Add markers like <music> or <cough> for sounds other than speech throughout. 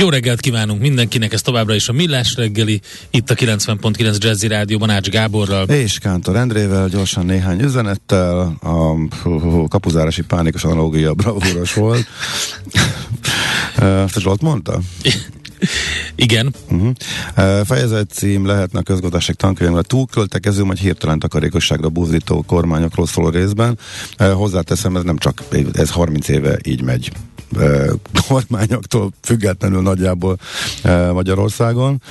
Jó reggelt kívánunk mindenkinek, ez továbbra is a Millás reggeli, itt a 90.9 Jazzy Rádióban Ács Gáborral. És Kántor Endrével, gyorsan néhány üzenettel, a kapuzárási pánikos analógia bravúros volt. Ezt Zsolt mondta? Igen. Uh-huh. Fejezet cím lehetne a közgazdaság tankönyvben túlköltekező, vagy hirtelen takarékosságra buzdító kormányokról szóló részben. Hozzáteszem, ez nem csak, ez 30 éve így megy kormányoktól függetlenül nagyjából Magyarországon.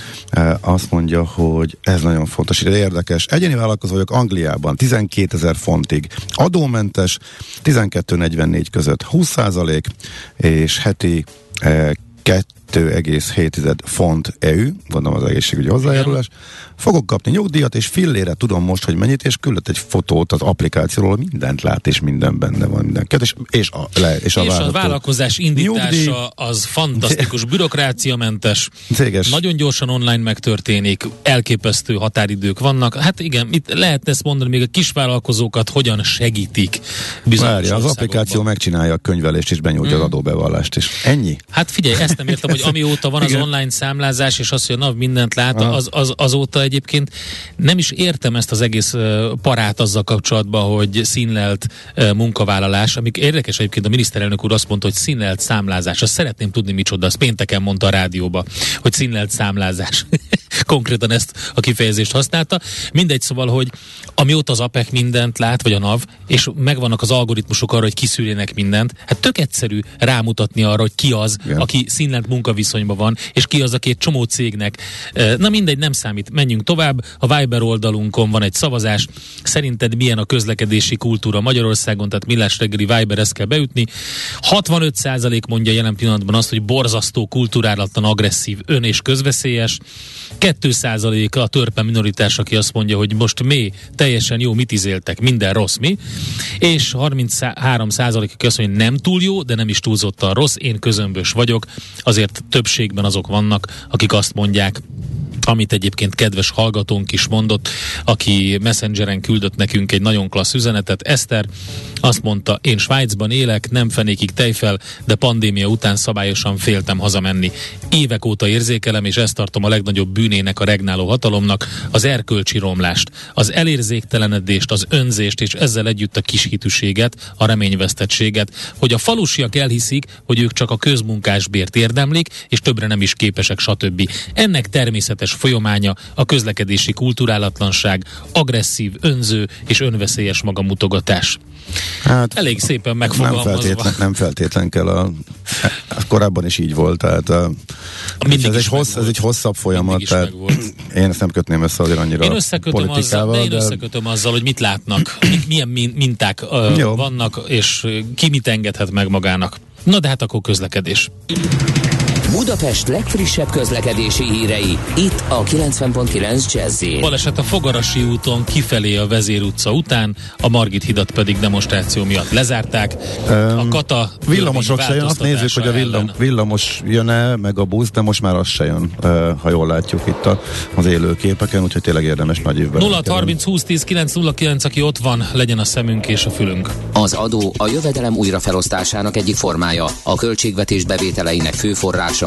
Azt mondja, hogy ez nagyon fontos, ide érdekes. Egyéni vállalkozó vagyok Angliában, 12 ezer fontig. Adómentes, 12-44 között 20 és heti 2,7 font EU, gondolom az egészségügyi hozzájárulás. Fogok kapni nyugdíjat, és fillére tudom most, hogy mennyit, és küldött egy fotót az applikációról, mindent lát, és minden benne van, minden. És, és a, le, és a, és a vállalkozás indítása nyugdíj, az fantasztikus, <laughs> bürokráciamentes, céges. nagyon gyorsan online megtörténik, elképesztő határidők vannak. Hát igen, itt lehetne ezt mondani, még a kisvállalkozókat hogyan segítik Várja, az applikáció megcsinálja a könyvelést, és benyújtja mm. az adóbevallást is. Ennyi? Hát figyelj, ezt nem értem, hogy <laughs> amióta van az igen. online számlázás, és az, hogy a NAV mindent lát, az, az, azóta egyébként nem is értem ezt az egész parát azzal kapcsolatban, hogy színlelt munkavállalás, amik érdekes egyébként a miniszterelnök úr azt mondta, hogy színlelt számlázás. Azt szeretném tudni micsoda, azt pénteken mondta a rádióba, hogy színlelt számlázás. <laughs> Konkrétan ezt a kifejezést használta. Mindegy, szóval, hogy amióta az APEC mindent lát, vagy a NAV, és megvannak az algoritmusok arra, hogy kiszűrjenek mindent, hát tök egyszerű rámutatni arra, hogy ki az, Igen. aki színlelt munkaviszonyban van, és ki az, aki egy csomó cégnek. Na mindegy, nem számít. Menjünk tovább. A Viber oldalunkon van egy szavazás. Szerinted milyen a közlekedési kultúra Magyarországon? Tehát millás reggeli Viber, ezt kell beütni. 65% mondja jelen pillanatban azt, hogy borzasztó, kulturálatlan, agresszív, ön és közveszélyes. 2% a törpe minoritás, aki azt mondja, hogy most mi teljesen jó, mit izéltek, minden rossz, mi? És 33% aki azt mondja, hogy nem túl jó, de nem is túlzottan rossz, én közömbös vagyok, azért többségben azok vannak, akik azt mondják, amit egyébként kedves hallgatónk is mondott, aki messengeren küldött nekünk egy nagyon klassz üzenetet. Eszter azt mondta, én Svájcban élek, nem fenékig tejfel, de pandémia után szabályosan féltem hazamenni. Évek óta érzékelem, és ezt tartom a legnagyobb bűnének a regnáló hatalomnak, az erkölcsi romlást, az elérzéktelenedést, az önzést, és ezzel együtt a kishitűséget, a reményvesztettséget, hogy a falusiak elhiszik, hogy ők csak a közmunkásbért érdemlik, és többre nem is képesek, stb. Ennek természetes folyamánya a közlekedési kulturálatlanság, agresszív, önző és önveszélyes magamutogatás. Hát, Elég szépen megfogalmazva. Nem feltétlen, nem feltétlen kell a, a korábban is így volt, tehát a, ez, egy hossz, ez egy hosszabb folyamat, tehát én ezt nem kötném össze azért annyira én összekötöm azzal, de én de... összekötöm azzal, hogy mit látnak, milyen minták uh, vannak, és ki mit engedhet meg magának. Na de hát akkor közlekedés. Budapest legfrissebb közlekedési hírei, itt a 90.9 jazz Baleset a Fogarasi úton kifelé a Vezér utca után, a Margit hidat pedig demonstráció miatt lezárták. Um, a Kata villamosok se jön, azt nézzük, hogy a villam, villamos jön-e, meg a busz, de most már az se jön, uh, ha jól látjuk itt a, az élő képeken, úgyhogy tényleg érdemes nagy évben. 0 30 20 10 909, aki ott van, legyen a szemünk és a fülünk. Az adó a jövedelem újrafelosztásának egyik formája, a költségvetés bevételeinek fő forrása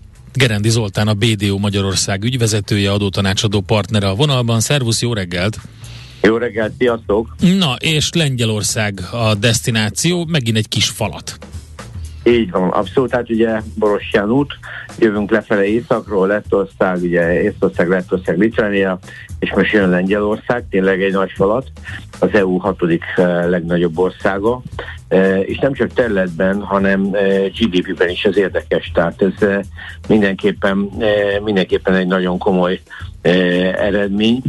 Gerendi Zoltán, a BDO Magyarország ügyvezetője, adótanácsadó partnere a vonalban. Szervusz, jó reggelt! Jó reggelt, sziasztok! Na, és Lengyelország a destináció, megint egy kis falat. Így van, abszolút. Hát ugye Borosján út, jövünk lefele északról, Lettország, ugye Észtország, Lettország, Litvánia, és most jön Lengyelország, tényleg egy nagy falat, az EU hatodik eh, legnagyobb országa, eh, és nem csak területben, hanem eh, GDP-ben is ez érdekes, tehát ez mindenképpen, mindenképpen egy nagyon komoly eredmény,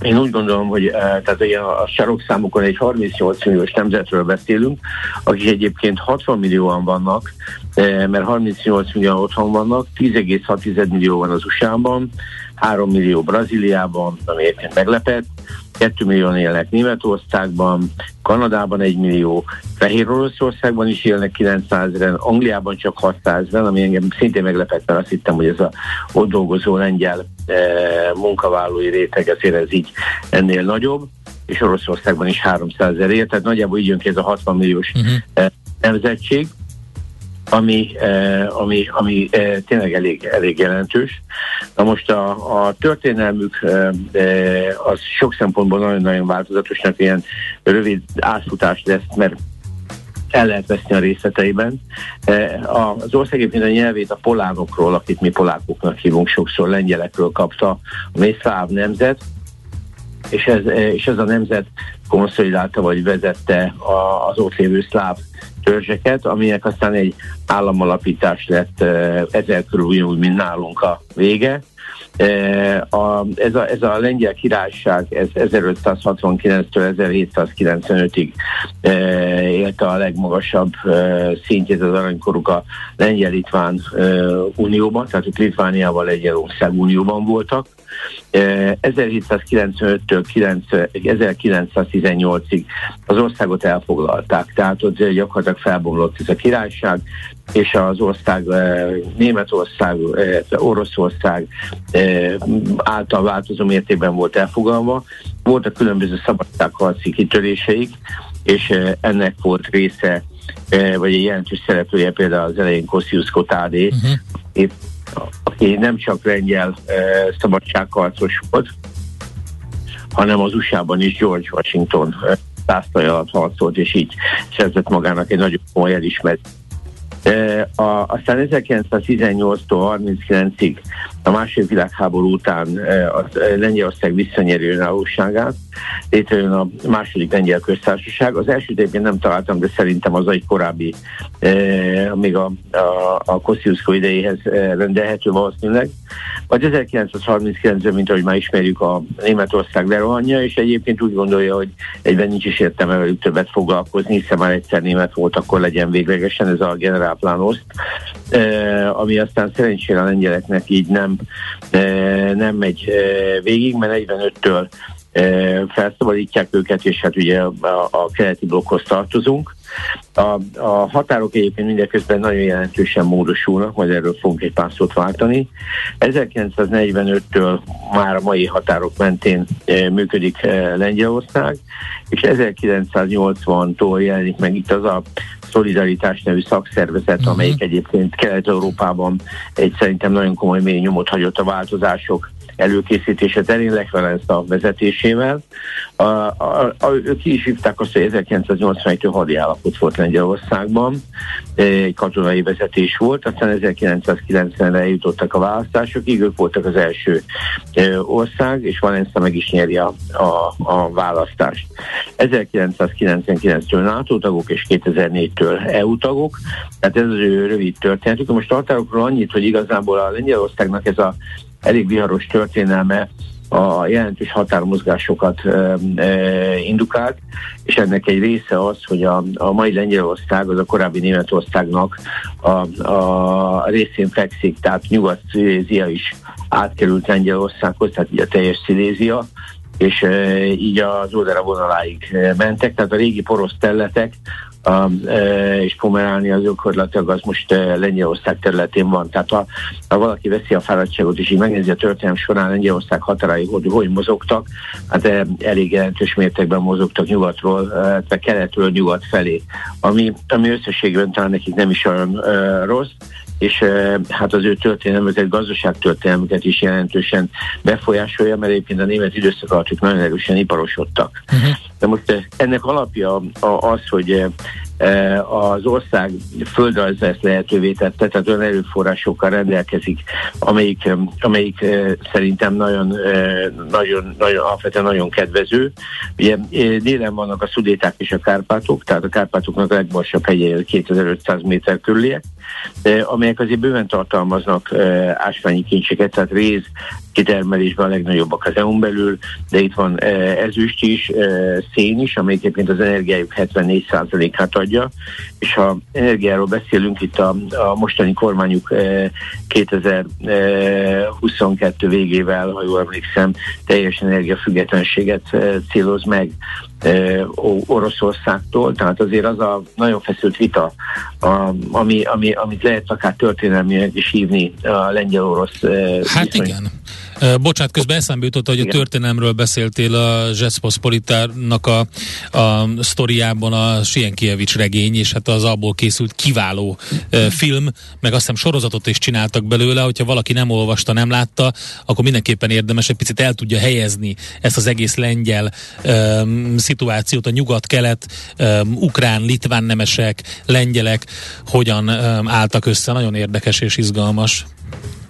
én úgy gondolom, hogy tehát a, a sarokszámokon egy 38 milliós nemzetről beszélünk, akik egyébként 60 millióan vannak, mert 38 millió otthon vannak, 10,6 millió van az USA-ban, 3 millió Brazíliában, ami egyébként meglepett, 2 millió élnek Németországban, Kanadában 1 millió, Fehér Oroszországban is élnek 900 eren, Angliában csak 600 eren, ami engem szintén meglepett, mert azt hittem, hogy ez a ott dolgozó lengyel e, munkavállalói réteg, ezért ez így ennél nagyobb, és Oroszországban is 300 ezer tehát nagyjából így jön ki ez a 60 milliós uh-huh. nemzetség ami, eh, ami, ami eh, tényleg elég, elég jelentős. Na most a, a történelmük eh, az sok szempontból nagyon-nagyon változatosnak, ilyen rövid átfutás lesz, mert el lehet veszni a részleteiben. Az ország egyébként a nyelvét a polánokról, akit mi polákoknak hívunk sokszor, lengyelekről kapta a mészláv nemzet, és ez, és ez a nemzet konszolidálta vagy vezette az ott lévő szláv törzseket, aminek aztán egy államalapítás lett ezer körül ugyanúgy, mint nálunk a vége. A, ez, a, ez a lengyel királyság ez 1569-től 1795-ig élte a legmagasabb szintjét az aranykoruk a lengyel-litván unióban, tehát itt Litvániával Lengyelország unióban voltak. 1795-től 1918-ig az országot elfoglalták, tehát ott gyakorlatilag felbomlott ez a királyság, és az ország Németország, Oroszország által változó mértékben volt elfogalma. Voltak különböző szabadságharci kitöréseik, és ennek volt része, vagy egy jelentős szereplője például az elején Kosciusz Kotádé, uh-huh aki nem csak lengyel szabadságharcos volt, hanem az USA-ban is George Washington zászlaj alatt harcolt, és így szerzett magának egy nagyon komoly elismerést. A, aztán 1918-tól 39-ig a második világháború után e, a Lengyelország visszanyeri önállóságát, létrejön a második lengyel köztársaság. Az első évben nem találtam, de szerintem az egy korábbi, e, még a, a, a Kosciuszko idejéhez rendelhető valószínűleg. Vagy 1939-ben, mint ahogy már ismerjük, a Németország lerohanja, és egyébként úgy gondolja, hogy egyben nincs is értelme velük többet foglalkozni, hiszen már egyszer német volt, akkor legyen véglegesen ez a generálplánoszt, e, ami aztán szerencsére a lengyeleknek így nem, e, nem megy e, végig, mert 45-től felszabadítják őket, és hát ugye a, a keleti blokkhoz tartozunk. A, a határok egyébként mindeközben nagyon jelentősen módosulnak, majd erről fogunk egy pár szót váltani. 1945-től már a mai határok mentén e, működik e, Lengyelország, és 1980-tól jelenik meg itt az a Szolidaritás nevű szakszervezet, uh-huh. amelyik egyébként Kelet-Európában egy szerintem nagyon komoly mély nyomot hagyott a változások előkészítése terén Lech a vezetésével. A, a, a, ők ki is hívták azt, hogy 1981-től hadi állapot volt Lengyelországban, egy katonai vezetés volt, aztán 1990-re eljutottak a választásokig, ők voltak az első ország, és Valencia meg is nyeri a, a, a választást. 1999-től NATO tagok, és 2004-től EU tagok, tehát ez az ő rövid történetük. Most tartálokról annyit, hogy igazából a Lengyelországnak ez a elég viharos történelme a jelentős határmozgásokat e, e, indukált, és ennek egy része az, hogy a, a mai Lengyelország az a korábbi Németországnak a, a részén fekszik, tehát Nyugat-Szilézia is átkerült Lengyelországhoz, tehát így a teljes Szilézia, és e, így az oldalra vonaláig mentek, tehát a régi porosz területek és Pomeráni az gyakorlatilag az most e, Lengyelország területén van. Tehát ha, ha valaki veszi a fáradtságot és így megnézi a történelem során Lengyelország határai, hogy, hogy mozogtak, hát e, elég jelentős mértékben mozogtak nyugatról, tehát keletről nyugat felé, ami, ami összességben talán nekik nem is olyan e, rossz, és hát az ő történelmüket, gazdaságtörténelmüket is jelentősen befolyásolja, mert egyébként a német időszak alatt ők nagyon erősen iparosodtak. Uh-huh. De most ennek alapja az, hogy az ország földrajza ezt lehetővé tette, tehát olyan erőforrásokkal rendelkezik, amelyik, amelyik szerintem nagyon, nagyon, nagyon, alapvetően nagyon kedvező. Ugye délen vannak a szudéták és a Kárpátok, tehát a Kárpátoknak a legmagasabb hegye 2500 méter körüliek, amelyek azért bőven tartalmaznak ásványi kincseket, tehát réz, kitermelésben a legnagyobbak az EU-n belül, de itt van ezüst is, szén is, amelyik egyébként az energiájuk 74%-át adja, és ha energiáról beszélünk, itt a, a mostani kormányuk 2022 végével, ha jól emlékszem, teljes energiafüggetlenséget céloz meg Oroszországtól, tehát azért az a nagyon feszült vita, a, ami, ami, amit lehet akár történelmileg is hívni a lengyel-orosz Hát viszony. igen. Bocsát, közben eszembe jutott, hogy Igen. a történelmről beszéltél a Zseszposzpolitárnak a, a sztoriában a Sienkiewicz regény, és hát az abból készült kiváló film, meg azt hiszem sorozatot is csináltak belőle, hogyha valaki nem olvasta, nem látta, akkor mindenképpen érdemes egy picit el tudja helyezni ezt az egész lengyel um, szituációt, a nyugat-kelet, um, ukrán, litván nemesek, lengyelek hogyan um, álltak össze, nagyon érdekes és izgalmas.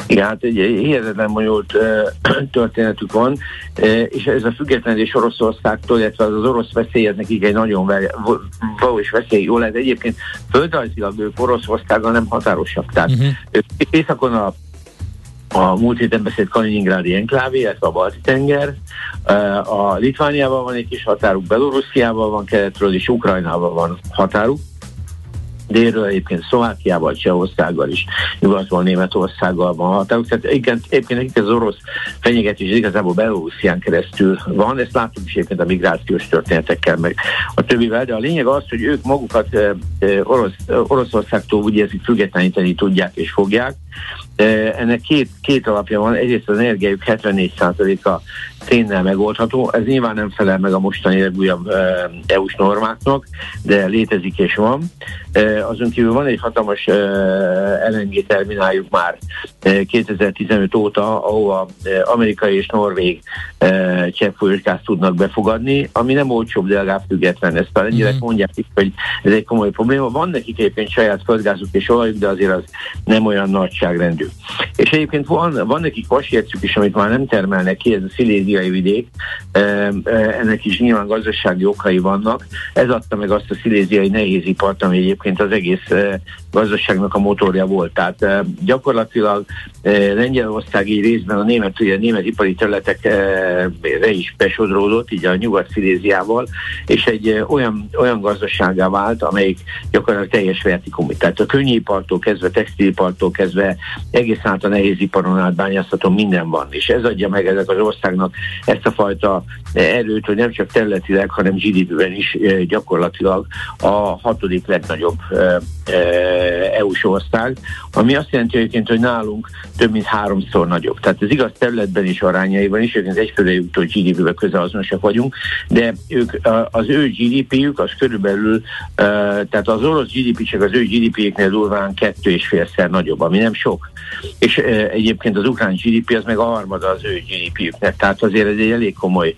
Igen, hát egy hihetetlen bonyolult uh, <clears throat> történetük van, uh, és ez a függetlenedés Oroszországtól, illetve az, az orosz veszély, ez nekik egy nagyon valós veszély. Jól lehet, egyébként földrajzilag ők Oroszországgal nem határosak. Tehát uh-huh. északon a a múlt héten beszélt Kaliningrádi enklávé, illetve a Balti-tenger. A Litvániával van egy kis határuk, Belorussziával van keletről, és Ukrajnával van határuk délről egyébként Szlovákiával, Csehországgal is, nyugatról Németországgal van határok. Tehát igen, egyébként az orosz fenyegetés igazából Belorusszián keresztül van, ezt láttuk is egyébként a migrációs történetekkel, meg a többivel, de a lényeg az, hogy ők magukat e, e, orosz, Oroszországtól úgy érzik függetleníteni tudják és fogják. Ennek két, két alapja van, egyrészt az energiájuk 74%-a szénnel megoldható. Ez nyilván nem felel meg a mostani legújabb EU-s normáknak, de létezik és van. Azon kívül van egy hatalmas LNG termináljuk már e, 2015 óta, ahova amerikai és norvég cseppfolyósgázt tudnak befogadni, ami nem olcsóbb, de legalább független. Ezt a lengyelek mm-hmm. mondják is, hogy ez egy komoly probléma. Van nekik egyébként saját földgázuk és olajuk, de azért az nem olyan nagyságrendű. És egyébként van, van nekik vasércük is, amit már nem termelnek ki, ez a szilézia sziléziai vidék, ennek is nyilván gazdasági okai vannak. Ez adta meg azt a sziléziai nehézipart, ami egyébként az egész gazdaságnak a motorja volt. Tehát gyakorlatilag Lengyelország így részben a német, ugye, a német ipari területekre is besodródott, így a nyugat-sziléziával, és egy olyan, olyan gazdaságá vált, amelyik gyakorlatilag teljes vertikumú. Tehát a könnyűipartól kezdve, textilipartól kezdve egész át a nehéziparon át bányászaton minden van. És ez adja meg ezek az országnak ezt a fajta erőt, hogy nem csak területileg, hanem GDP-ben is gyakorlatilag a hatodik legnagyobb EU-s ország, ami azt jelenti egyébként, hogy nálunk több mint háromszor nagyobb. Tehát ez igaz területben is arányaiban is, egyébként egyfőre jutó GDP-vel közel azonosak vagyunk, de ők, az ő GDP-jük az körülbelül, tehát az orosz GDP csak az ő GDP-jüknél durván kettő és félszer nagyobb, ami nem sok. És egyébként az ukrán GDP az meg a harmada az ő GDP-jüknek, tehát azért ez egy elég komoly,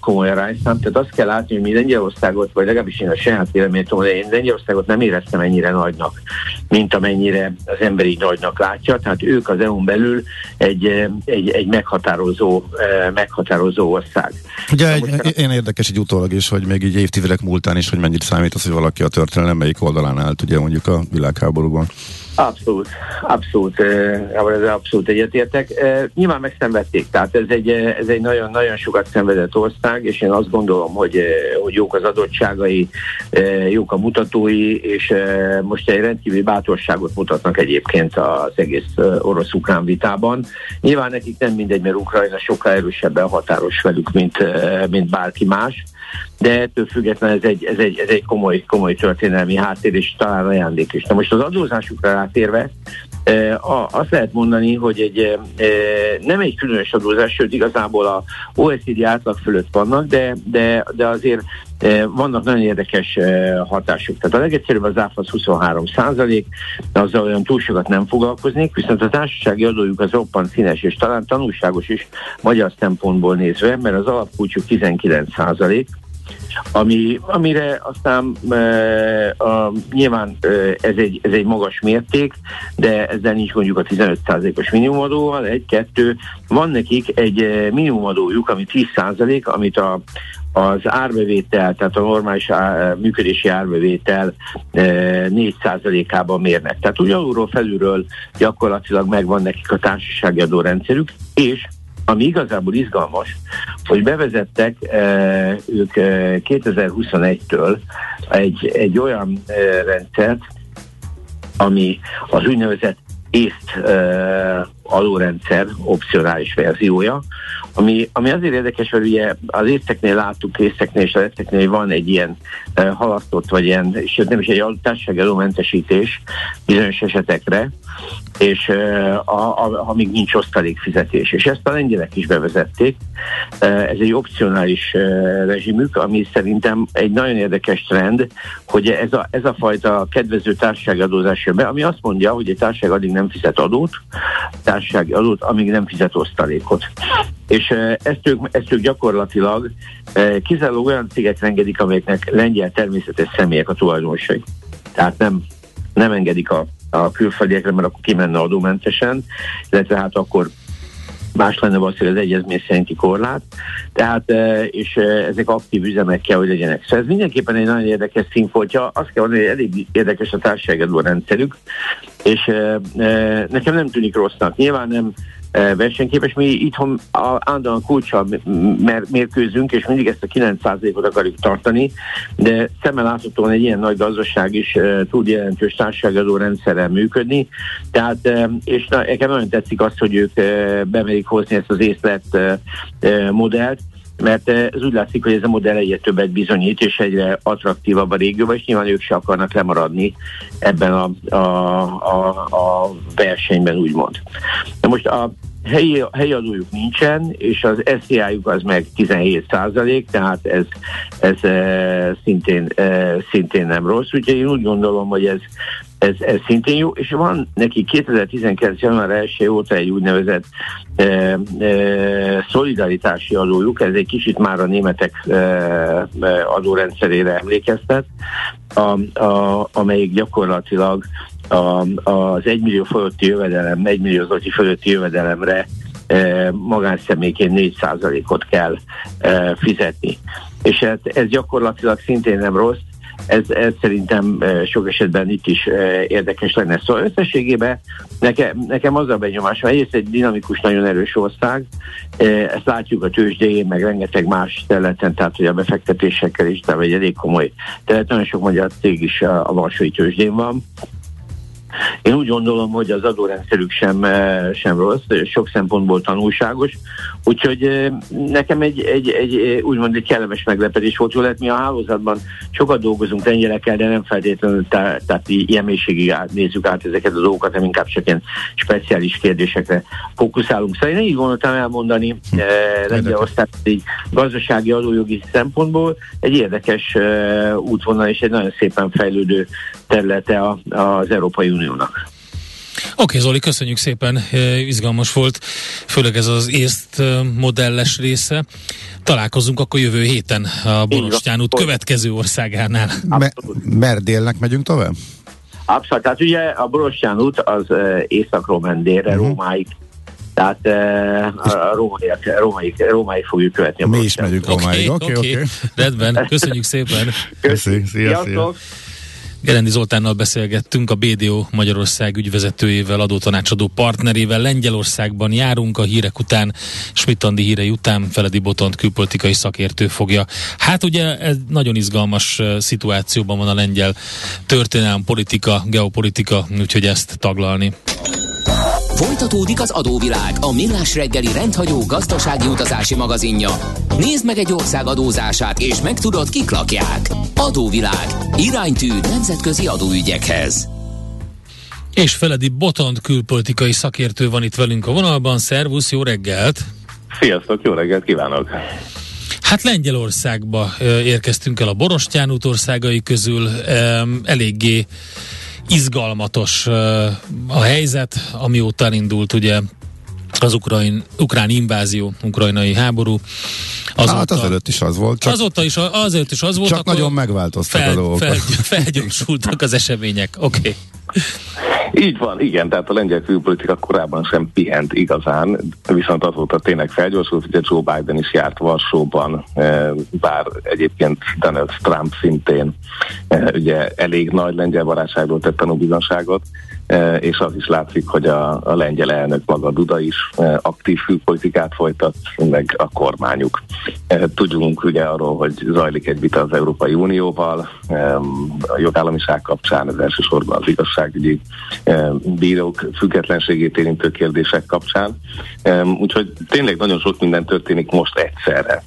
komoly arányszám. Tehát azt kell látni, hogy mi Lengyelországot, vagy legalábbis én a saját véleményt tudom, de én Lengyelországot nem éreztem ennyire nagynak, mint amennyire az ember így nagynak látja. Tehát ők az EU-n belül egy, egy, egy meghatározó, meghatározó ország. Ugye egy, most, én érdekes egy utólag is, hogy még így évtizedek múltán is, hogy mennyit számít az, hogy valaki a történelem melyik oldalán állt, ugye mondjuk a világháborúban. Abszolút, abszolút, ez abszolút egyetértek. Nyilván megszenvedték, tehát ez egy, ez egy nagyon, nagyon sokat szenvedett ország, és én azt gondolom, hogy, hogy jók az adottságai, jók a mutatói, és most egy rendkívüli bátorságot mutatnak egyébként az egész orosz-ukrán vitában. Nyilván nekik nem mindegy, mert Ukrajna sokkal erősebben határos velük, mint, mint bárki más, de ettől függetlenül ez egy, ez egy, ez egy komoly, komoly történelmi háttér, és talán ajándék is. Na most az adózásukra rátérve, Azt lehet mondani, hogy egy, nem egy különös adózás, sőt igazából a OECD átlag fölött vannak, de, de, de azért vannak nagyon érdekes hatások. Tehát a legegyszerűbb az áfa az 23 százalék, azzal olyan túl sokat nem foglalkoznék, viszont a társasági adójuk az roppant színes, és talán tanulságos is magyar szempontból nézve, mert az alapkulcsuk 19 százalék, ami, amire aztán e, a, nyilván e, ez, egy, ez egy magas mérték, de ezzel nincs mondjuk a 15%-os minimumadóval, egy-kettő, van nekik egy e, minimumadójuk, ami 10%, amit a, az árbevétel, tehát a normális ár, működési árbevétel e, 4%-ában mérnek. Tehát úgy alulról felülről gyakorlatilag megvan nekik a társasági adórendszerük, és ami igazából izgalmas, hogy bevezettek e, ők e, 2021-től egy, egy olyan e, rendszert, ami az úgynevezett észt adórendszer opcionális verziója, ami, ami azért érdekes, mert ugye az észteknél láttuk, észteknél és az észteknél van egy ilyen e, halasztott, vagy ilyen, és nem is egy társasági adómentesítés bizonyos esetekre, és e, a, a, amíg nincs osztalékfizetés. És ezt a lengyelek is bevezették. E, ez egy opcionális e, rezsimük, ami szerintem egy nagyon érdekes trend, hogy ez a, ez a fajta kedvező társasági adózás jön be, ami azt mondja, hogy egy társaság addig nem fizet adót, társasági adót, amíg nem fizet osztalékot. És ezt ők, ezt ők gyakorlatilag kizárólag olyan cégekre engedik, amelyeknek lengyel természetes személyek a tulajdonosai. Tehát nem, nem engedik a, a külföldiekre, mert akkor kimenne adómentesen, illetve hát akkor más lenne valószínűleg az egyezmény szerinti korlát, tehát, és ezek aktív üzemek kell, hogy legyenek. Szóval ez mindenképpen egy nagyon érdekes színfoltja, azt kell mondani, hogy elég érdekes a társadalmi rendszerük, és nekem nem tűnik rossznak. Nyilván nem versenyképes. Mi itthon állandóan kulcsal mérkőzünk, és mindig ezt a 9%-ot akarjuk tartani, de szemmel láthatóan egy ilyen nagy gazdaság is tud jelentős társadalmi rendszerrel működni. Tehát, és nekem nagyon tetszik azt, hogy ők bemerik hozni ezt az észlet modellt, mert ez úgy látszik, hogy ez a modell egyre többet bizonyít, és egyre attraktívabb a régióban, és nyilván ők se akarnak lemaradni ebben a, a, a, a versenyben, úgymond. Na most a helyi, helyi adójuk nincsen, és az SZIA-juk az meg 17 százalék, tehát ez, ez e, szintén, e, szintén nem rossz, úgyhogy én úgy gondolom, hogy ez, ez, ez szintén jó, és van neki 2019. január 1 óta egy úgynevezett e, e, szolidaritási adójuk, ez egy kicsit már a németek e, adórendszerére emlékeztet, a, a, amelyik gyakorlatilag a, az 1 millió fölötti jövedelem, 1 millió zloty fölötti jövedelemre e, magánszemélyként 4%-ot kell e, fizetni. És ez, ez gyakorlatilag szintén nem rossz, ez, ez szerintem sok esetben itt is érdekes lenne. Szóval összességében nekem, nekem az a benyomásom, egyrészt egy dinamikus, nagyon erős ország, ezt látjuk a tőzsdéjén, meg rengeteg más területen, tehát hogy a befektetésekkel is, tehát egy elég komoly, tehát nagyon sok magyar cég is a, a Varsói tőzsdén van, én úgy gondolom, hogy az adórendszerük sem, eh, sem rossz, sok szempontból tanulságos, úgyhogy eh, nekem egy, egy, egy eh, úgymond egy kellemes meglepetés volt, hogy lehet mi a hálózatban sokat dolgozunk lengyelekkel, de nem feltétlenül tá, tehát ilyen mélységig át, nézzük át ezeket a dolgokat, hanem inkább csak ilyen speciális kérdésekre fókuszálunk. Szóval én így gondoltam elmondani hm. Lengyelország egy gazdasági adójogi szempontból egy érdekes útvonal és egy nagyon szépen fejlődő területe az Európai Uniónak. Oké, okay, Zoli, köszönjük szépen, izgalmas volt, főleg ez az észt modelles része. Találkozunk akkor jövő héten a Borostyán út következő országánál. Me- mert délnek megyünk tovább? Abszolút, tehát ugye a Borostyán út az északról ment délre, uh-huh. Rómáig tehát a rómaiak, rómaiak, rómaiak fogjuk követni. A Mi is megyünk Rómáig. Oké, okay, oké. Okay, okay. Rendben, köszönjük szépen. Köszönjük, szia, szia. Gerendi Zoltánnal beszélgettünk, a BDO Magyarország ügyvezetőjével, adótanácsadó partnerével. Lengyelországban járunk a hírek után, Schmidt-Andi hírei után Feledi Botont külpolitikai szakértő fogja. Hát ugye ez nagyon izgalmas szituációban van a lengyel történelem, politika, geopolitika, úgyhogy ezt taglalni. Folytatódik az adóvilág, a millás reggeli rendhagyó gazdasági utazási magazinja. Nézd meg egy ország adózását, és megtudod, kik lakják. Adóvilág. Iránytű nemzetközi adóügyekhez. És Feledi Botond külpolitikai szakértő van itt velünk a vonalban. Szervusz, jó reggelt! Sziasztok, jó reggelt kívánok! Hát Lengyelországba érkeztünk el a Borostyán út országai közül. Eléggé izgalmatos a helyzet, amióta indult ugye az ukrajn, ukrán invázió, ukrajnai háború. Azóta, hát azelőtt is az volt. Csak, azóta is, azért is az volt. Csak nagyon megváltoztak fel, a dolgok. Fel, <laughs> felgyorsultak az események. Oké. Okay. Így van, igen, tehát a lengyel külpolitika korábban sem pihent igazán, viszont azóta tényleg felgyorsult, ugye Joe Biden is járt Varsóban, eh, bár egyébként Donald Trump szintén eh, ugye elég nagy lengyel barátságról tett tanúbizonságot, és az is látszik, hogy a, a lengyel elnök maga Duda is aktív külpolitikát folytat, meg a kormányuk. Tudjunk ugye arról, hogy zajlik egy vita az Európai Unióval, a jogállamiság kapcsán, az elsősorban az igazságügyi bírók függetlenségét érintő kérdések kapcsán. Úgyhogy tényleg nagyon sok minden történik most egyszerre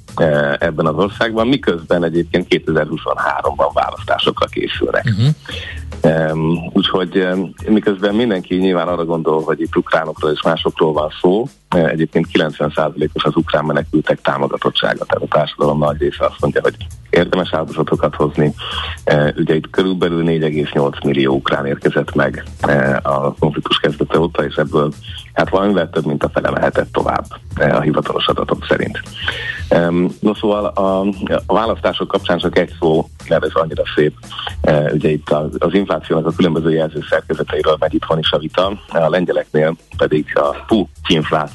ebben az országban, miközben egyébként 2023-ban választásokra készülnek. Uh-huh. Úgyhogy um, miközben mindenki nyilván arra gondol, hogy itt ukránokról és másokról van szó, egyébként 90%-os az ukrán menekültek támogatottsága, tehát a társadalom nagy része azt mondja, hogy érdemes áldozatokat hozni. Ugye itt körülbelül 4,8 millió ukrán érkezett meg a konfliktus kezdete óta, és ebből hát valamivel több, mint a fele mehetett tovább a hivatalos adatok szerint. No szóval a, a választások kapcsán csak egy szó, mert ez annyira szép. Ugye itt az inflációnak a különböző jelző szerkezeteiről megy itthon is a vita, a lengyeleknél pedig a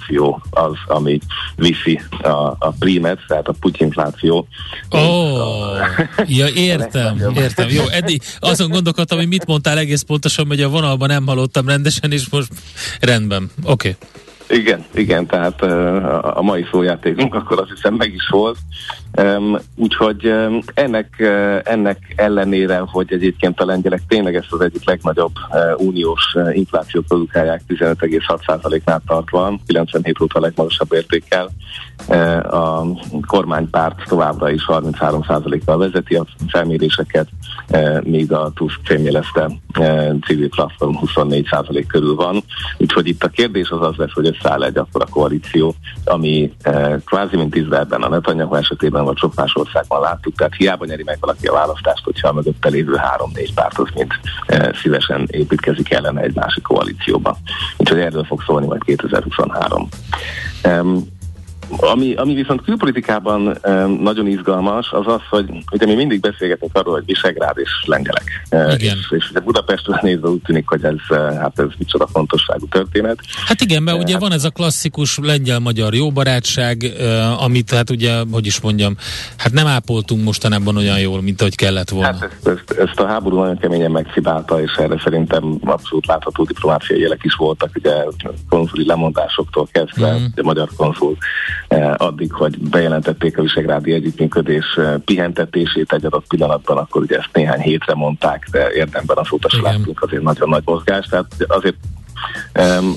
putinfláció az, ami viszi a, a primet, tehát a putinfláció. Ó, oh, ja értem, értem. Jó, eddig azon gondolkodtam, hogy mit mondtál egész pontosan, hogy a vonalban nem hallottam rendesen, és most rendben. Oké. Okay. Igen, igen, tehát a mai szójátékunk akkor azt hiszem meg is volt. Úgyhogy ennek, ennek ellenére, hogy egyébként a lengyelek tényleg ezt az egyik legnagyobb uniós inflációt produkálják 15,6%-nál tartva, 97 óta a legmagasabb értékkel, a kormánypárt továbbra is 33%-kal vezeti a felméréseket, míg a TUSZ fémjelezte civil platform 24% körül van. Úgyhogy itt a kérdés az az lesz, hogy összeáll egy akkor a koalíció, ami kvázi mint Izraelben a Netanyahu esetében vagy sok más országban láttuk, tehát hiába nyeri meg valaki a választást, hogyha a mögötte lévő három-négy párt az mint szívesen építkezik ellene egy másik koalícióba. Úgyhogy erről fog szólni majd 2023. Ami, ami viszont külpolitikában um, nagyon izgalmas, az az, hogy ugye mi mindig beszélgetünk arról, hogy Visegrád és lengyelek. Igen. És, és ugye Budapestről nézve úgy tűnik, hogy ez, hát ez micsoda fontosságú történet. Hát igen, mert ugye hát, van ez a klasszikus lengyel-magyar jóbarátság, uh, amit hát ugye, hogy is mondjam, hát nem ápoltunk mostanában olyan jól, mint ahogy kellett volna. Hát ezt, ezt, ezt a háború nagyon keményen megszibálta, és erre szerintem abszolút látható diplomáciai jelek is voltak, ugye konzuli lemondásoktól kezdve, mm. a magyar konzul addig, hogy bejelentették a visegrádi együttműködés eh, pihentetését egy adott pillanatban, akkor ugye ezt néhány hétre mondták, de érdemben azóta sem láttunk azért nagyon nagy mozgást, tehát azért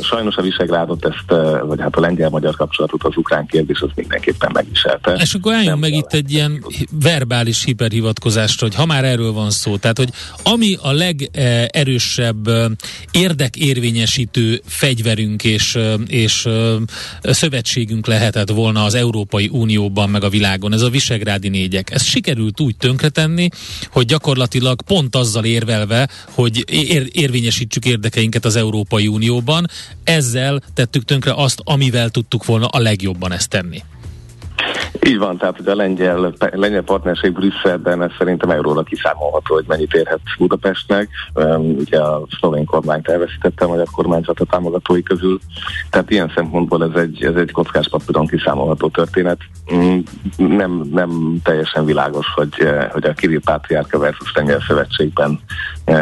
sajnos a Visegrádot ezt, uh, vagy hát a lengyel-magyar kapcsolatot az ukrán kérdés az mindenképpen megviselte. És akkor álljunk meg itt egy ilyen verbális hiperhivatkozást, hogy ha már erről van szó, tehát hogy ami a legerősebb érdekérvényesítő fegyverünk és, és szövetségünk lehetett volna az Európai Unióban meg a világon, ez a Visegrádi négyek. Ez sikerült úgy tönkretenni, hogy gyakorlatilag pont azzal érvelve, hogy ér, érvényesítsük érdekeinket az Európai Unióban. Ezzel tettük tönkre azt, amivel tudtuk volna a legjobban ezt tenni. Így van, tehát hogy a lengyel, lengyel partnerség Brüsszelben ez szerintem euróra kiszámolható, hogy mennyit érhet Budapestnek. Ugye a szlovén kormányt elveszítette a magyar kormányzat a támogatói közül, tehát ilyen szempontból ez egy, ez egy kockás papíron kiszámolható történet. Mm, nem, nem teljesen világos, hogy, hogy a Kirill Pátriárka versus Lengyel Szövetségben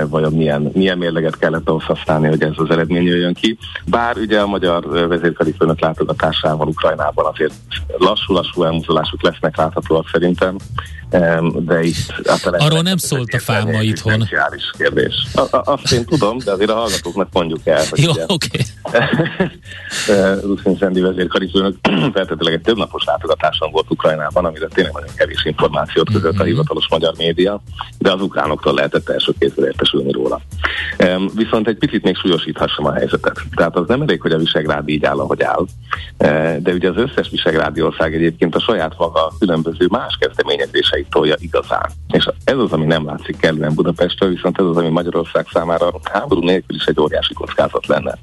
vajon milyen, milyen mérleget kellett ahhoz használni, hogy ez az eredmény jöjjön ki. Bár ugye a magyar vezérkari főnök látogatásával Ukrajnában azért lassú-lassú elmozdulások lesznek láthatóak szerintem. De itt... Arról nem szólt a fáma itthon. kérdés. A, a, azt én tudom, de azért a hallgatóknak mondjuk el. Hogy Jó, oké. Okay. <laughs> Ruszin Szendi vezérkarifőnök feltétlenül egy többnapos látogatáson volt Ukrajnában, amire tényleg nagyon kevés információt között a mhm. hivatalos magyar média, de az ukránoktól lehetett első kézből értesülni róla. Viszont egy picit még súlyosíthassam a helyzetet. Tehát az nem elég, hogy a Visegrád így áll, ahogy áll, e, de ugye az összes Visegrádi ország egyébként a saját maga különböző más kezdeményezéseit tolja igazán. És ez az, ami nem látszik kellően Budapestről, viszont ez az, ami Magyarország számára háború nélkül is egy óriási kockázat lenne.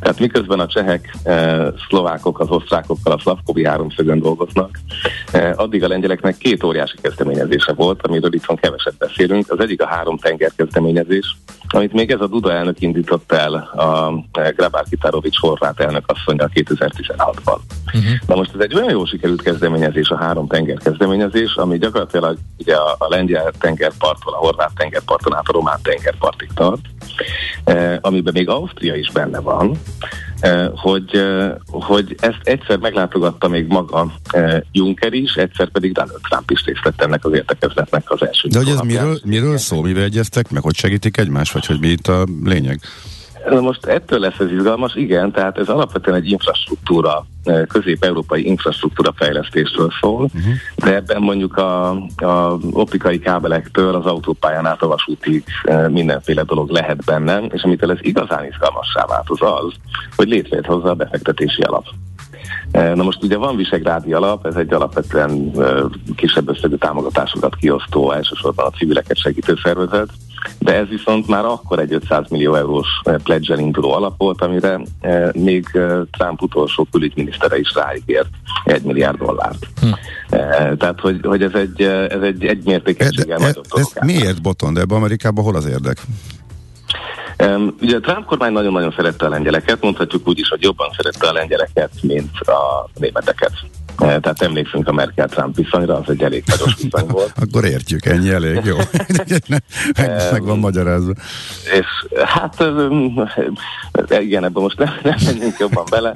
Tehát miközben a csehek, e, szlovákok, az osztrákokkal a Szlavkovi háromszögön dolgoznak, addig a lengyeleknek két óriási kezdeményezése volt, amiről itt van keveset beszélünk. Az egyik a három tenger kezdeményezés, amit még ez a Duda elnök indított el a Grabár Kitarovics horvát elnök asszonya 2016-ban. Uh-huh. Na most ez egy olyan jó sikerült kezdeményezés, a három tenger kezdeményezés, ami gyakorlatilag ugye a, a lengyel tengerparttól, a horvát tengerparton át a román tengerpartig tart, eh, amiben még Ausztria is benne van, eh, hogy, eh, hogy ezt egyszer meglátogatta még maga eh, Juncker is, egyszer pedig Donald Trump is részt vett ennek az értekezletnek az első. De hogy ez miről, miről szól, mivel egyeztek meg, hogy segítik egymást, vagy hogy mi itt a lényeg? Na most ettől lesz ez izgalmas, igen, tehát ez alapvetően egy infrastruktúra, eh, közép-európai infrastruktúra fejlesztésről szól, uh-huh. de ebben mondjuk a, a optikai kábelektől az autópályán át a vasútig eh, mindenféle dolog lehet benne, és amitől ez igazán izgalmassá vált az az, hogy létrejött hozzá a befektetési alap. Eh, na most ugye van Visegrádi alap, ez egy alapvetően kisebb összegű támogatásokat kiosztó, elsősorban a civileket segítő szervezet, de ez viszont már akkor egy 500 millió eurós eh, pledge induló alap volt, amire eh, még eh, Trump utolsó külügyminisztere is ráígért egy milliárd dollárt. Hm. Tehát, hogy, hogy ez egy, ez egy, egy mértékegységgel nagyobb dolog. Miért boton, de ebben Amerikában hol az érdek? Um, ugye a Trump kormány nagyon-nagyon szerette a lengyeleket, mondhatjuk úgy is, hogy jobban szerette a lengyeleket, mint a németeket. Eh, tehát emlékszünk a Merkel-Trump viszonyra, az egy elég nagyos viszony <laughs> volt. Akkor értjük, ennyi elég jó. <laughs> meg, van magyarázva. És hát igen, ebben most nem, nem menjünk jobban bele,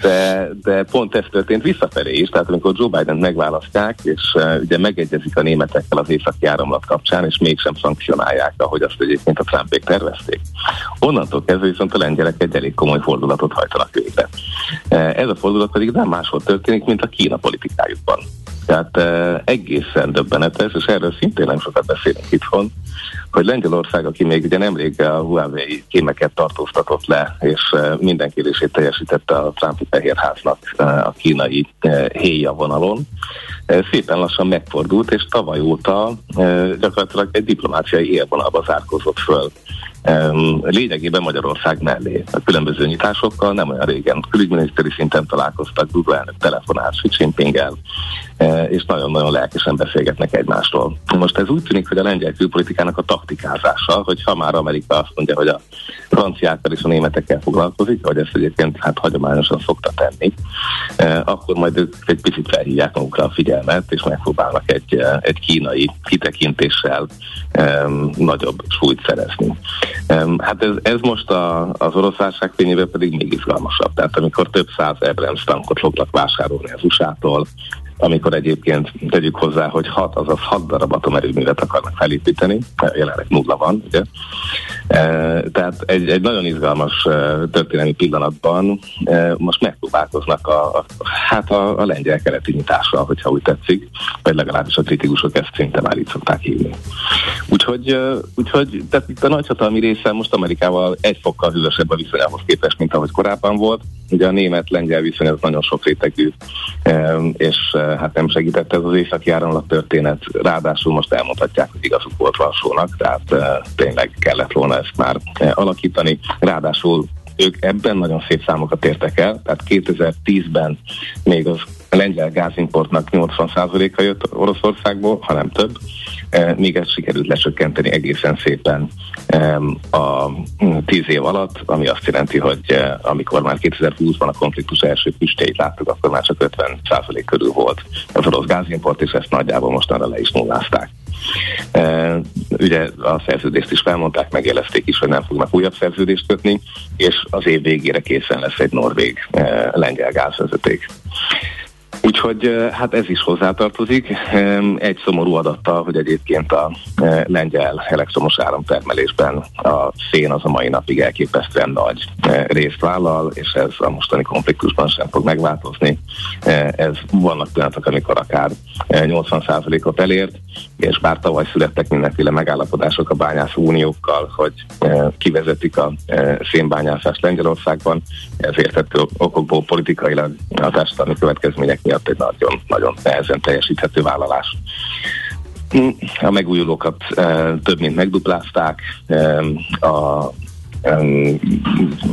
de, de pont ez történt visszafelé is, tehát amikor Joe Biden megválasztják, és ugye megegyezik a németekkel az északi áramlat kapcsán, és mégsem szankcionálják, ahogy azt egyébként a Trumpék tervezték. Onnantól kezdve viszont a lengyelek egy elég komoly fordulatot hajtanak végre. Ez a fordulat pedig nem máshol történik, mint a Kína politikájukban. Tehát uh, egészen döbbenetes, és erről szintén nem sokat beszélünk itthon, hogy Lengyelország, aki még ugye nemrég a Huawei kémeket tartóztatott le, és uh, minden kérését teljesítette a Trumpi Fehérháznak uh, a kínai uh, héja vonalon, szépen lassan megfordult, és tavaly óta uh, gyakorlatilag egy diplomáciai élvonalba zárkozott föl lényegében Magyarország mellé. A különböző nyitásokkal nem olyan régen külügyminiszteri szinten találkoztak, Google elnök telefonált Xi jinping e, és nagyon-nagyon lelkesen beszélgetnek egymástól. Most ez úgy tűnik, hogy a lengyel külpolitikának a taktikázása, hogy ha már Amerika azt mondja, hogy a franciákkal és a németekkel foglalkozik, hogy ezt egyébként hát hagyományosan szokta tenni, akkor majd ők egy picit felhívják magukra a figyelmet, és megpróbálnak egy, e, egy kínai kitekintéssel nagyobb súlyt szerezni. Hát ez, ez most a, az orosz válság fényében pedig még izgalmasabb. Tehát amikor több száz Abrams tankot fognak vásárolni az USA-tól, amikor egyébként tegyük hozzá, hogy hat, azaz hat darab atomerőművet akarnak felépíteni, jelenleg nulla van, ugye? Tehát egy, egy nagyon izgalmas történelmi pillanatban most megpróbálkoznak a, a, hát a, a lengyel keleti nyitással, hogyha úgy tetszik, vagy legalábbis a kritikusok ezt szinte már így szokták hívni. Úgyhogy, úgyhogy tehát itt a nagyhatalmi része most Amerikával egy fokkal hűvösebb a viszonyához képest, mint ahogy korábban volt. Ugye a német-lengyel viszony az nagyon sok rétegű, és hát nem segített ez az északi áramlat történet. Ráadásul most elmondhatják, hogy igazuk volt Varsónak, tehát tényleg kellett volna ezt már e, alakítani. Ráadásul ők ebben nagyon szép számokat értek el, tehát 2010-ben még az lengyel gázimportnak 80%-a jött Oroszországból, hanem több, még ezt sikerült lecsökkenteni egészen szépen a 10 év alatt, ami azt jelenti, hogy e, amikor már 2020-ban a konfliktus első füstjeit láttuk, akkor már csak 50% körül volt az orosz gázimport, és ezt nagyjából mostanra le is nullázták. E, ugye a szerződést is felmondták, megjelezték is, hogy nem fognak újabb szerződést kötni, és az év végére készen lesz egy norvég lengyel gázvezeték. Úgyhogy hát ez is hozzátartozik. Egy szomorú adattal, hogy egyébként a lengyel elektromos áramtermelésben a szén az a mai napig elképesztően nagy részt vállal, és ez a mostani konfliktusban sem fog megváltozni. Ez vannak pillanatok, amikor akár 80%-ot elért, és bár tavaly születtek mindenféle megállapodások a bányász uniókkal, hogy kivezetik a szénbányászást Lengyelországban, ez értető okokból politikailag a társadalmi következmények miatt egy nagyon, nagyon nehezen teljesíthető vállalás. A megújulókat több mint megduplázták, a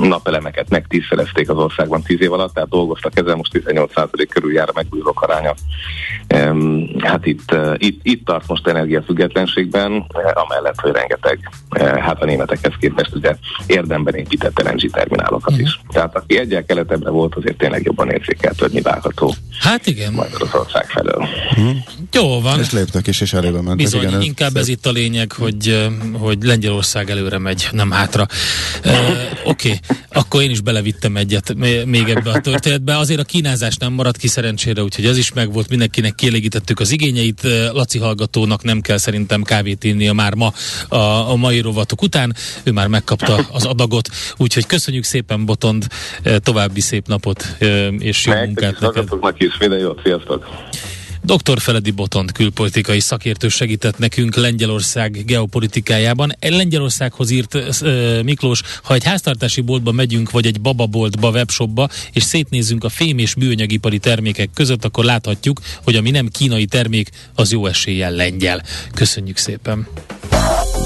napelemeket megtízszerezték az országban 10 év alatt, tehát dolgoztak ezzel, most 18% körül jár a megújulók aránya. Hát itt, itt, itt tart most energiafüggetlenségben, amellett, hogy rengeteg, hát a németekhez képest ugye érdemben épített LNG terminálokat is. Uh-huh. Tehát aki egyel keletebbre volt, azért tényleg jobban érzékelt, hogy mi várható. Hát igen. Magyarország felől. Jó van. És léptek is, és előre mentek. Bizony, igen, inkább ez, ez itt a lényeg, hogy, hogy Lengyelország előre megy, nem hátra. Oké, okay. akkor én is belevittem egyet még ebbe a történetbe. Azért a kínázás nem maradt ki szerencsére, úgyhogy az is megvolt, mindenkinek kielégítettük az igényeit. Laci hallgatónak nem kell szerintem kávét a már ma a, a mai rovatok után. Ő már megkapta az adagot, úgyhogy köszönjük szépen Botond, további szép napot és jó munkát neked. is, minden jót, sziasztok! Dr. Feledi Botont külpolitikai szakértő segített nekünk Lengyelország geopolitikájában. Lengyelországhoz írt uh, Miklós, ha egy háztartási boltba megyünk, vagy egy bababoltba, webshopba, és szétnézzünk a fém és műanyagipari termékek között, akkor láthatjuk, hogy ami nem kínai termék, az jó eséllyel lengyel. Köszönjük szépen!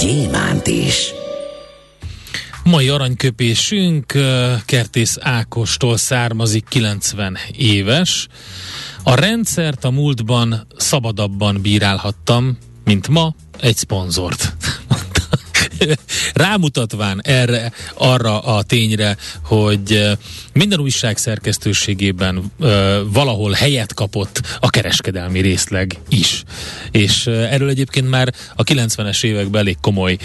gyémánt is. Mai aranyköpésünk Kertész Ákostól származik, 90 éves. A rendszert a múltban szabadabban bírálhattam, mint ma egy szponzort. <laughs> rámutatván erre, arra a tényre, hogy minden újság szerkesztőségében valahol helyet kapott a kereskedelmi részleg is. És erről egyébként már a 90-es években elég komoly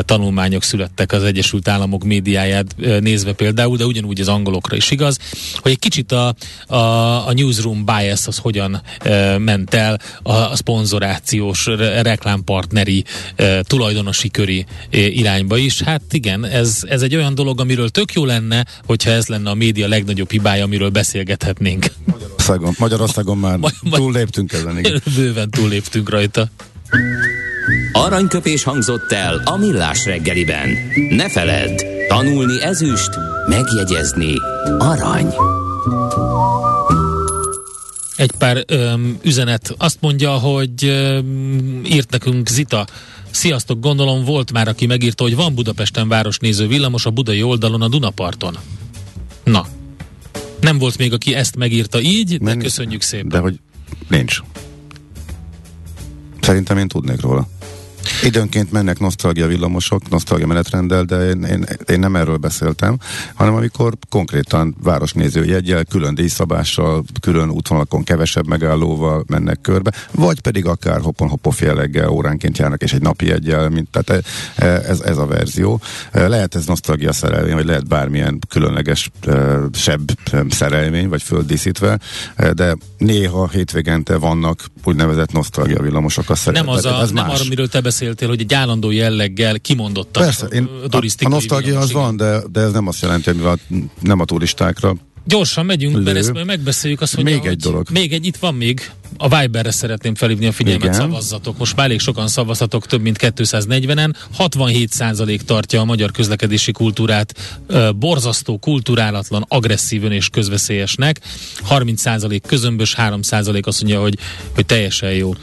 tanulmányok születtek az Egyesült Államok médiáját nézve például, de ugyanúgy az angolokra is igaz, hogy egy kicsit a, a, a newsroom bias az hogyan ment el a, a szponzorációs, reklámpartneri, tulajdonosi köri irányba is. Hát igen, ez, ez egy olyan dolog, amiről tök jó lenne, hogyha ez lenne a média legnagyobb hibája, amiről beszélgethetnénk. Magyarországon, Magyarországon már túl léptünk ezen. Igen. <laughs> Bőven túl léptünk rajta. Aranyköpés hangzott el a millás reggeliben. Ne feledd, tanulni ezüst, megjegyezni arany. Egy pár öm, üzenet azt mondja, hogy öm, írt nekünk Zita, Sziasztok, gondolom volt már, aki megírta, hogy van Budapesten városnéző villamos a budai oldalon a Dunaparton. Na, nem volt még, aki ezt megírta így, de Nem, köszönjük szépen. De hogy nincs. Szerintem én tudnék róla. Időnként mennek nosztalgia villamosok, nosztalgia menetrenddel, de én, én, én nem erről beszéltem, hanem amikor konkrétan városnéző jegyel, külön díjszabással, külön útvonalakon kevesebb megállóval mennek körbe, vagy pedig akár hopon hopof jelleggel óránként járnak, és egy napi jegyel, mint, tehát e, e, ez, ez a verzió. E, lehet ez nosztalgia szerelmény, vagy lehet bármilyen különleges sebb szerelmény, vagy földdíszítve, de néha hétvégente vannak úgynevezett nosztalgia villamosok. A nem az a, ez nem arra, miről te beszéltél, hogy egy állandó jelleggel kimondottak Persze, én, a, a nosztalgia az van, de, de ez nem azt jelenti, hogy a, nem a turistákra Gyorsan megyünk, Lő. mert ezt megbeszéljük azt, hogy még egy dolog. Még egy, itt van még. A Viberre szeretném felhívni a figyelmet, Igen. szavazzatok. Most már elég sokan szavazhatok, több mint 240-en. 67% tartja a magyar közlekedési kultúrát uh, borzasztó, kulturálatlan, agresszívön és közveszélyesnek. 30% közömbös, 3% azt mondja, hogy, hogy teljesen jó.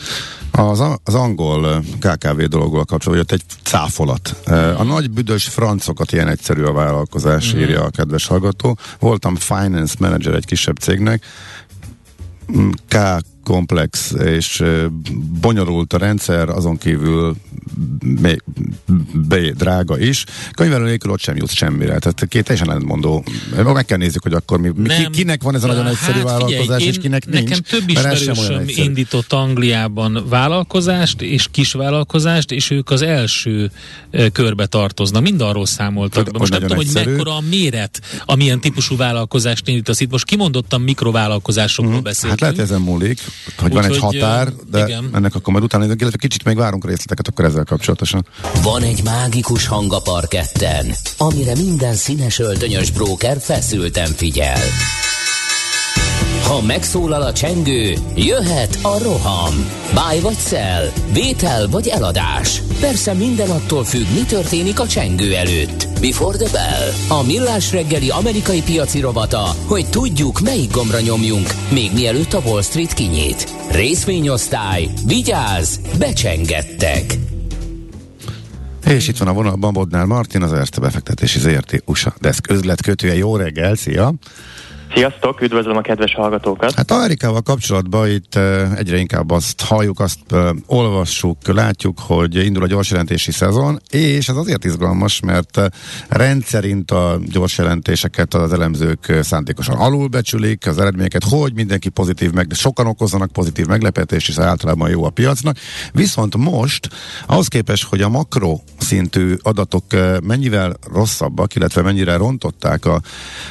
Az, az angol KKV dologgal kapcsolatban egy cáfolat. A nagy büdös francokat ilyen egyszerű a vállalkozás, mm. írja a kedves hallgató. Voltam finance manager egy kisebb cégnek, K komplex és bonyolult a rendszer, azon kívül be, drága is. Könyvelő nélkül ott sem jut semmire. Tehát két teljesen ellentmondó. Meg kell nézzük, hogy akkor mi, nem, kinek van ez a nagyon egyszerű hát, vállalkozás, figyelj, és kinek nekem nincs. több ismerősöm indított Angliában vállalkozást és kisvállalkozást, és ők az első körbe tartoznak. Mind arról számoltak. Most nem tudom, egyszerű. hogy mekkora a méret, amilyen típusú vállalkozást indítasz itt. Most kimondottan mikrovállalkozásokról uh-huh. beszélünk. Hát lehet ezen múlik, hogy Úgy, van egy határ, de igen. ennek akkor majd utána illetve kicsit még várunk részleteket akkor ezzel kapcsolatosan. Van egy mágikus hang a parketten, amire minden színes öltönyös bróker feszülten figyel. Ha megszólal a csengő, jöhet a roham. Báj vagy szel, vétel vagy eladás. Persze minden attól függ, mi történik a csengő előtt. Before the bell. A millás reggeli amerikai piaci robata, hogy tudjuk, melyik gombra nyomjunk, még mielőtt a Wall Street kinyit. Részvényosztály, vigyáz, becsengettek. És itt van a vonalban Bodnár Martin, az Erste befektetési ZRT USA Desk üzletkötője. Jó reggel, szia! Sziasztok, üdvözlöm a kedves hallgatókat! Hát Amerikával kapcsolatban itt egyre inkább azt halljuk, azt olvassuk, látjuk, hogy indul a gyorsjelentési szezon, és ez azért izgalmas, mert rendszerint a gyorsjelentéseket az elemzők szándékosan alulbecsülik, az eredményeket, hogy mindenki pozitív, meg sokan okozzanak pozitív meglepetést, és általában jó a piacnak. Viszont most, ahhoz képest, hogy a makro szintű adatok mennyivel rosszabbak, illetve mennyire rontották a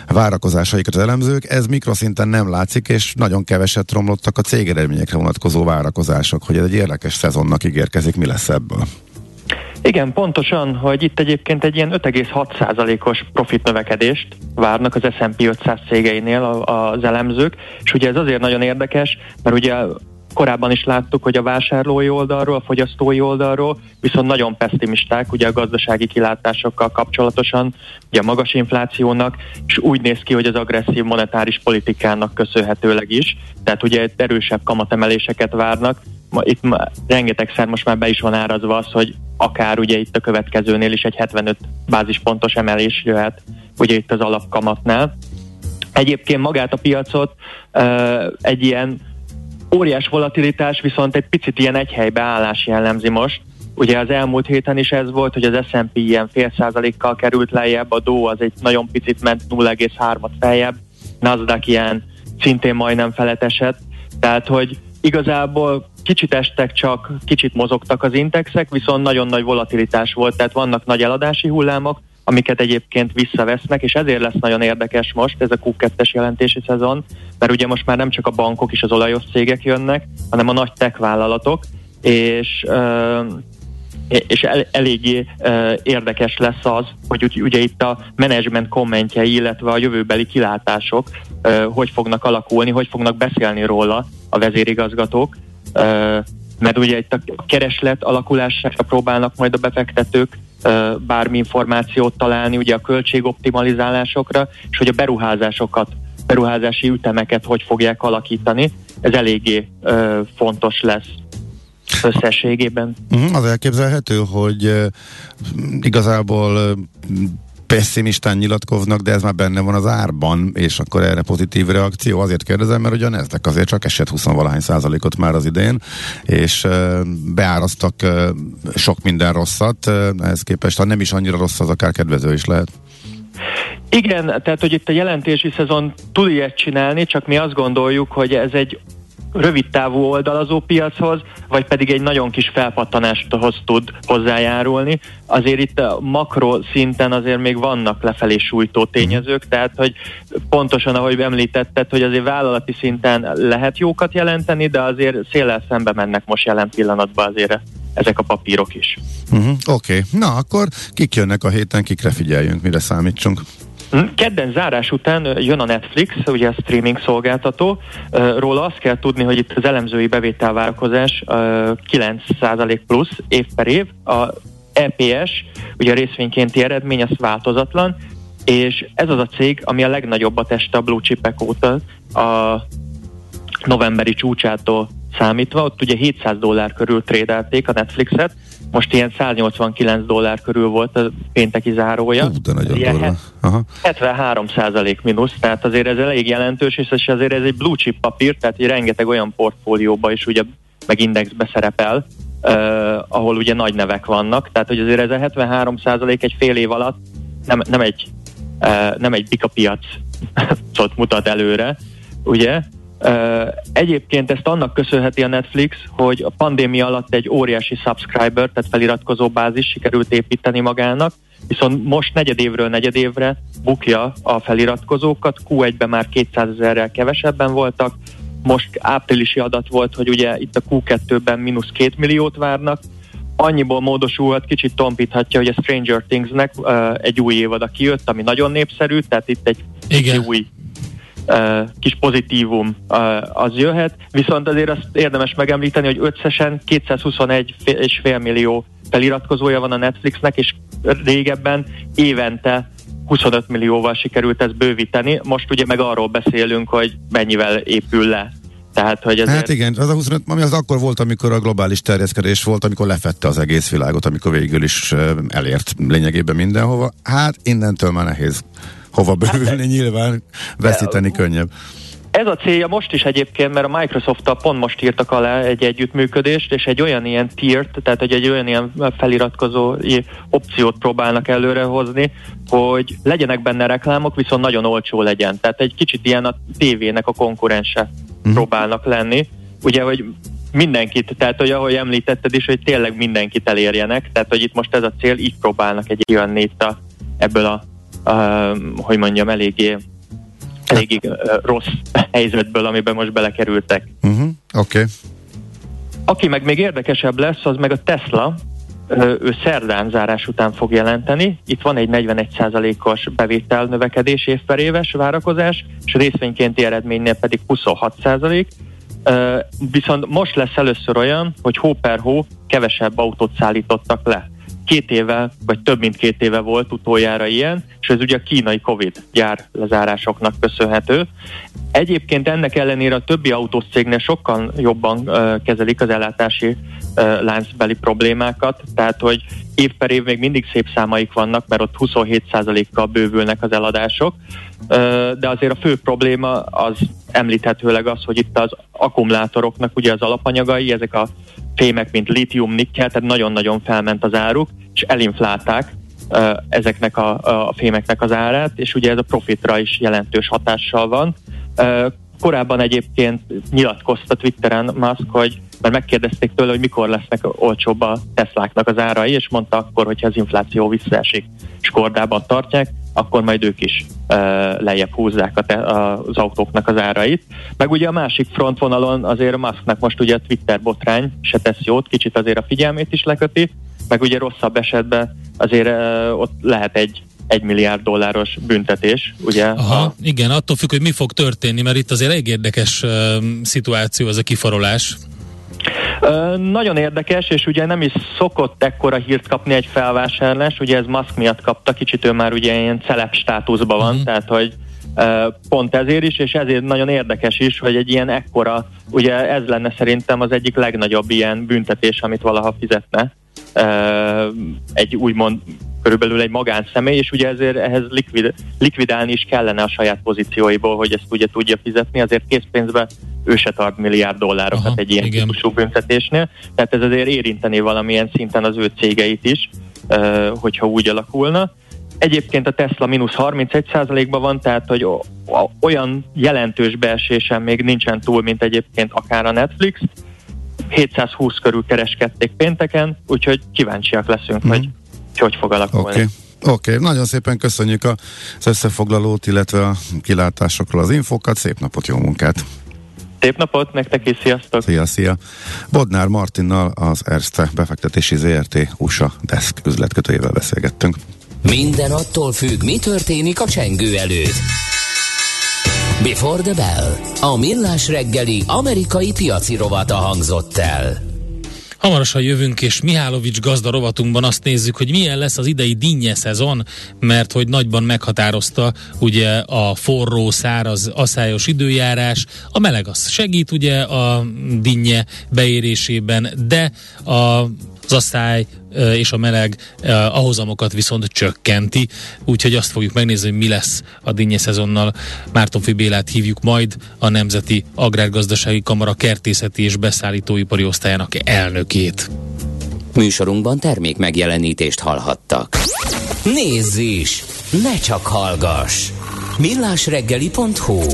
várakozásaikat az elemzők, elemzők, ez mikroszinten nem látszik, és nagyon keveset romlottak a cégeredményekre vonatkozó várakozások, hogy ez egy érdekes szezonnak ígérkezik, mi lesz ebből? Igen, pontosan, hogy itt egyébként egy ilyen 5,6%-os profit növekedést várnak az S&P 500 cégeinél az elemzők, és ugye ez azért nagyon érdekes, mert ugye korábban is láttuk, hogy a vásárlói oldalról, a fogyasztói oldalról viszont nagyon pessimisták ugye a gazdasági kilátásokkal kapcsolatosan, ugye a magas inflációnak, és úgy néz ki, hogy az agresszív monetáris politikának köszönhetőleg is, tehát ugye erősebb kamatemeléseket várnak, itt rengetegszer most már be is van árazva az, hogy akár ugye itt a következőnél is egy 75 bázispontos emelés jöhet, ugye itt az alapkamatnál. Egyébként magát a piacot uh, egy ilyen Óriás volatilitás, viszont egy picit ilyen egy helybe állás jellemzi most. Ugye az elmúlt héten is ez volt, hogy az S&P ilyen fél százalékkal került lejjebb, a Dow az egy nagyon picit ment 0,3-at feljebb, Nasdaq ilyen szintén majdnem feletesett, tehát hogy igazából kicsit estek csak, kicsit mozogtak az indexek, viszont nagyon nagy volatilitás volt, tehát vannak nagy eladási hullámok, amiket egyébként visszavesznek, és ezért lesz nagyon érdekes most ez a Q2-es jelentési szezon, mert ugye most már nem csak a bankok és az olajos cégek jönnek, hanem a nagy tech vállalatok, és és el, eléggé érdekes lesz az, hogy ugye, itt a menedzsment kommentjei, illetve a jövőbeli kilátások hogy fognak alakulni, hogy fognak beszélni róla a vezérigazgatók, mert ugye itt a kereslet alakulására próbálnak majd a befektetők bármi információt találni ugye a költségoptimalizálásokra, és hogy a beruházásokat, beruházási ütemeket hogy fogják alakítani. Ez eléggé fontos lesz összességében. Mhm, az elképzelhető, hogy igazából pessimistán nyilatkoznak, de ez már benne van az árban, és akkor erre pozitív reakció. Azért kérdezem, mert ugye a azért csak esett 20 valahány százalékot már az idén, és beárasztak sok minden rosszat, ehhez képest, ha nem is annyira rossz, az akár kedvező is lehet. Igen, tehát hogy itt a jelentési szezon tud ilyet csinálni, csak mi azt gondoljuk, hogy ez egy rövid távú oldalazó piachoz, vagy pedig egy nagyon kis felpattanásthoz tud hozzájárulni. Azért itt a makro szinten azért még vannak lefelé sújtó tényezők, tehát hogy pontosan ahogy említetted, hogy azért vállalati szinten lehet jókat jelenteni, de azért széllel szembe mennek most jelen pillanatban azért ezek a papírok is. Uh-huh, Oké, okay. na akkor kik jönnek a héten, kikre figyeljünk, mire számítsunk? Hm, kedden zárás után jön a Netflix, ugye a streaming szolgáltató. Róla azt kell tudni, hogy itt az elemzői bevételvárakozás 9% plusz év per év. A EPS, ugye a részvénykénti eredmény, az változatlan, és ez az a cég, ami a legnagyobb teste a blue chipek óta, a novemberi csúcsától számítva, ott ugye 700 dollár körül trédelték a Netflixet, most ilyen 189 dollár körül volt a pénteki zárója. Hú, de nagyon ilyen Aha. 73 százalék mínusz, tehát azért ez elég jelentős, és azért ez egy blue chip papír, tehát egy rengeteg olyan portfólióba is ugye meg indexbe szerepel, uh, ahol ugye nagy nevek vannak, tehát hogy azért ez a 73 százalék egy fél év alatt nem, nem egy, uh, nem egy bika piacot mutat előre, ugye, Egyébként ezt annak köszönheti a Netflix, hogy a pandémia alatt egy óriási subscriber, tehát feliratkozó bázis sikerült építeni magának, viszont most negyedévről negyedévre bukja a feliratkozókat, Q1-ben már 200 ezerrel kevesebben voltak, most áprilisi adat volt, hogy ugye itt a Q2-ben mínusz 2 milliót várnak, annyiból módosulhat, kicsit tompíthatja, hogy a Stranger Things-nek uh, egy új évada kijött, ami nagyon népszerű, tehát itt egy Igen. új kis pozitívum az jöhet, viszont azért azt érdemes megemlíteni, hogy összesen 221,5 millió feliratkozója van a Netflixnek, és régebben évente 25 millióval sikerült ezt bővíteni. Most ugye meg arról beszélünk, hogy mennyivel épül le tehát, hogy ezért... Hát igen, az a 25, ami az akkor volt, amikor a globális terjeszkedés volt, amikor lefette az egész világot, amikor végül is elért lényegében mindenhova. Hát innentől már nehéz hova bővülni, nyilván veszíteni könnyebb. Ez a célja most is egyébként, mert a microsoft pont most írtak alá egy együttműködést, és egy olyan ilyen tiert, tehát egy, egy olyan ilyen feliratkozó opciót próbálnak előrehozni, hogy legyenek benne reklámok, viszont nagyon olcsó legyen. Tehát egy kicsit ilyen a tévének a konkurense uh-huh. próbálnak lenni. Ugye, hogy mindenkit, tehát hogy ahogy említetted is, hogy tényleg mindenkit elérjenek, tehát hogy itt most ez a cél, így próbálnak egy olyan nét ebből a hogy mondjam, eléggé eléggé rossz helyzetből, amiben most belekerültek. Uh-huh. Oké. Okay. Aki meg még érdekesebb lesz, az meg a Tesla, ő szerdán zárás után fog jelenteni. Itt van egy 41%-os bevétel növekedés év per éves várakozás, és részvénykénti eredménynél pedig 26%. Viszont most lesz először olyan, hogy hó per hó kevesebb autót szállítottak le két éve, vagy több mint két éve volt utoljára ilyen, és ez ugye a kínai Covid gyár lezárásoknak köszönhető. Egyébként ennek ellenére a többi autócégnél sokkal jobban uh, kezelik az ellátási uh, láncbeli problémákat, tehát hogy év per év még mindig szép számaik vannak, mert ott 27%-kal bővülnek az eladások, uh, de azért a fő probléma az említhetőleg az, hogy itt az akkumulátoroknak ugye az alapanyagai, ezek a fémek, mint litium, nikkel, tehát nagyon-nagyon felment az áruk, és elinflálták ezeknek a, a fémeknek az árát, és ugye ez a profitra is jelentős hatással van. Korábban egyébként nyilatkozta Twitteren Musk, hogy mert megkérdezték tőle, hogy mikor lesznek olcsóbb a Tesláknak az árai, és mondta akkor, hogyha az infláció visszaesik, és kordában tartják, akkor majd ők is uh, lejjebb húzzák a te, az autóknak az árait. Meg ugye a másik frontvonalon azért a Musknak most ugye a Twitter botrány se tesz jót, kicsit azért a figyelmét is leköti, meg ugye rosszabb esetben azért uh, ott lehet egy egy milliárd dolláros büntetés, ugye? Aha, a... igen, attól függ, hogy mi fog történni, mert itt azért egy érdekes uh, szituáció ez a kifarolás. Nagyon érdekes, és ugye nem is szokott ekkora hírt kapni egy felvásárlás, ugye ez Musk miatt kapta, kicsit ő már ugye ilyen celeb státuszban van, uh-huh. tehát hogy pont ezért is, és ezért nagyon érdekes is, hogy egy ilyen ekkora, ugye ez lenne szerintem az egyik legnagyobb ilyen büntetés, amit valaha fizetne egy úgymond körülbelül egy magánszemély, és ugye ezért ehhez likvid, likvidálni is kellene a saját pozícióiból, hogy ezt ugye tudja fizetni, azért készpénzbe ő se tart milliárd dollárokat Aha, egy ilyen igen. típusú büntetésnél, tehát ez azért érinteni valamilyen szinten az ő cégeit is, hogyha úgy alakulna. Egyébként a Tesla mínusz 31%-ban van, tehát hogy olyan jelentős beesésen még nincsen túl, mint egyébként akár a Netflix, 720 körül kereskedték pénteken, úgyhogy kíváncsiak leszünk, mm. hogy hogy fog alakulni. Okay. Oké, okay, nagyon szépen köszönjük az összefoglalót, illetve a kilátásokról az infókat. Szép napot, jó munkát! Szép napot, nektek is, sziasztok! Szia, szia! Bodnár Martinnal az Erste befektetési ZRT USA Desk üzletkötőjével beszélgettünk. Minden attól függ, mi történik a csengő előtt. Before the Bell. A millás reggeli amerikai piaci rovata hangzott el. Hamarosan jövünk, és Mihálovics gazda rovatunkban azt nézzük, hogy milyen lesz az idei dinnye szezon, mert hogy nagyban meghatározta ugye a forró, száraz, aszályos időjárás. A meleg az segít ugye a dinnye beérésében, de a az asszály és a meleg a hozamokat viszont csökkenti, úgyhogy azt fogjuk megnézni, hogy mi lesz a dinnye szezonnal. Márton Fibélát hívjuk majd a Nemzeti Agrárgazdasági Kamara kertészeti és beszállítóipari osztályának elnökét. Műsorunkban termék megjelenítést hallhattak. Nézz is! Ne csak hallgass! millásreggeli.hu